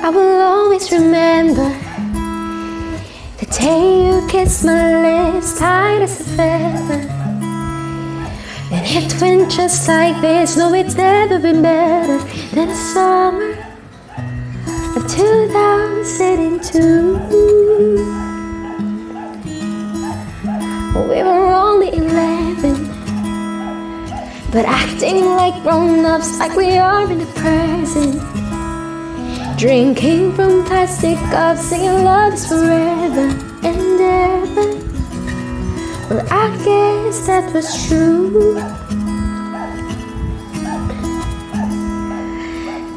I will always remember the day you kissed my lips tight as a feather. And it went just like this. No, it's never been better than the summer of 2002. We were only 11, but acting like grown ups, like we are in the present. Drinking from plastic cups, singing love is forever and ever. Well, I guess that was true.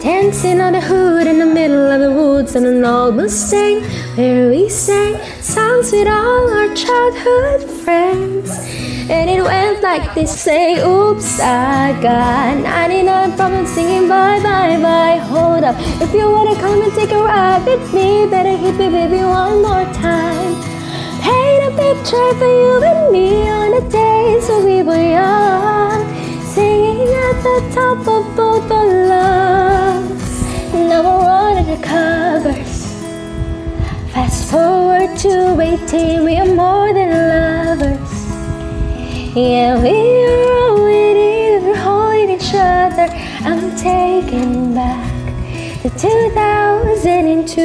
Dancing on the hood in the middle of the woods on an old Mustang, where we sang songs with all our childhood friends. And it went like this say, Oops, I got 99 problems singing bye bye bye. Hold up, if you wanna come and take a ride with me, better hit me, baby, one more time. Paint a picture for you and me on the days when we were young, singing at the top of both our lungs. Now we're running the covers. Fast forward to 18, we are more than lovers. 2002.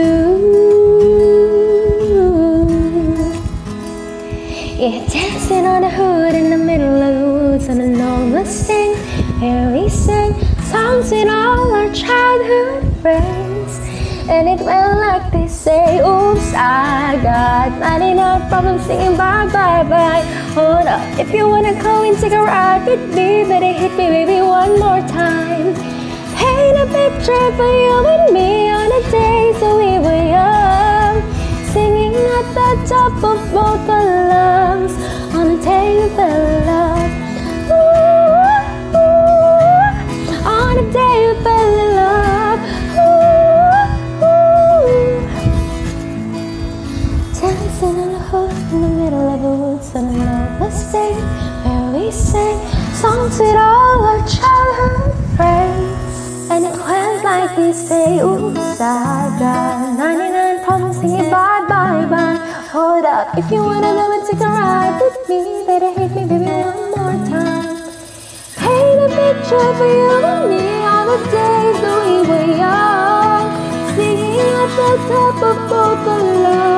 Yeah, dancing on the hood in the middle of the woods on an old Mustang, where we sang songs with all our childhood friends. And it went like they say, oops, I got 99 problems singing bye bye bye. Hold up, if you wanna go and take a ride with me, better hit me baby one more time. A picture for you and me on a day when we were young. Singing at the top of both our lungs on a day we say, I got 99 problems singing bye bye bye. Hold up, if you wanna go and take a ride with me, better hit me, baby, one more time. Paint a picture for you and me on the days that we were young. Singing at the top of both our lungs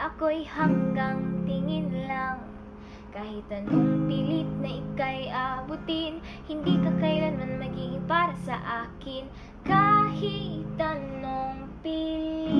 Ako'y hanggang tingin lang. Kahit anong pilit na ika'y abutin Hindi ka kailanman magiging para sa akin. Kahit anong pilit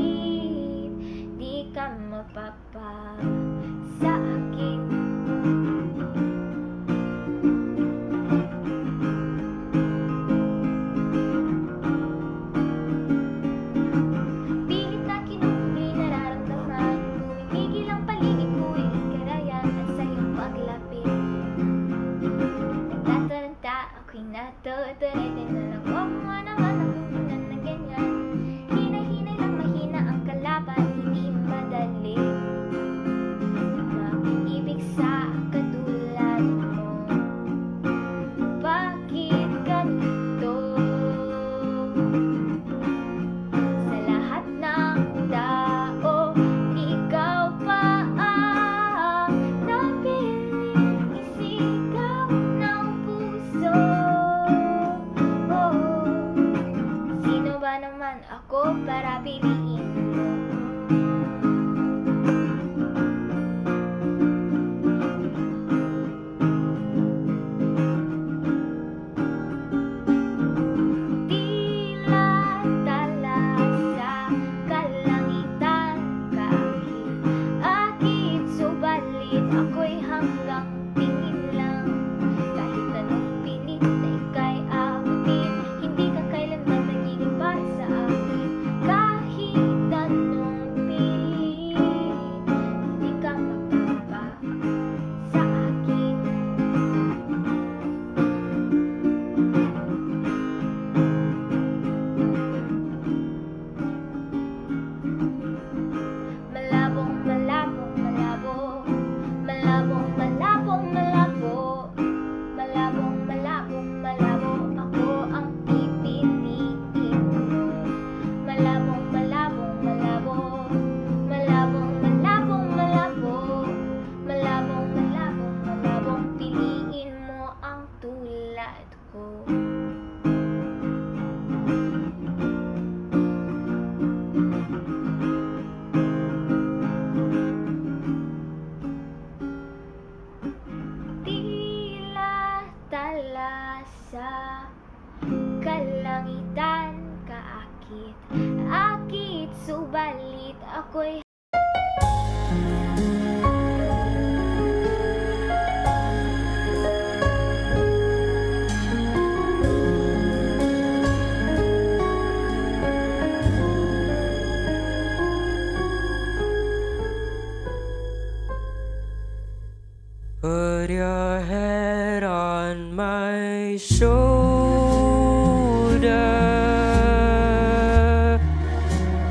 my shoulder.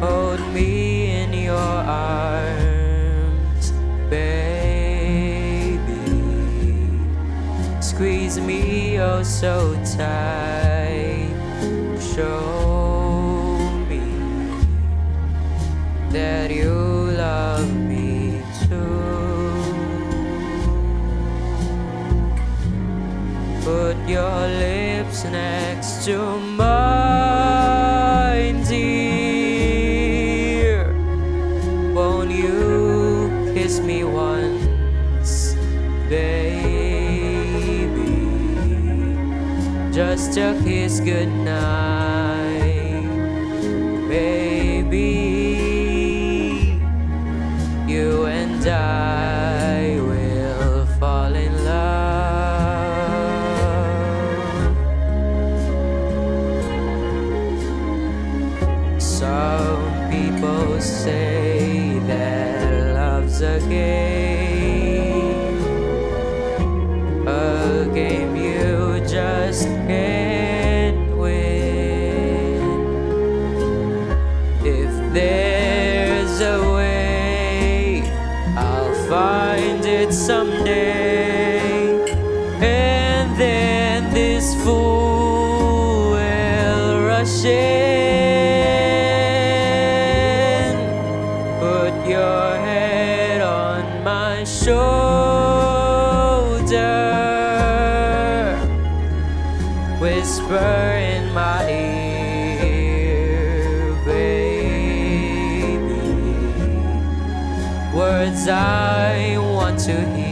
Hold me in your arms, baby. Squeeze me oh so tight. Show me that you lips next to mine, dear. Won't you kiss me once, baby? Just a kiss goodnight, baby. Some people say that love's a game, a game you just can't win. If there's a way, I'll find it someday. And then this fool will rush in. I want to hear.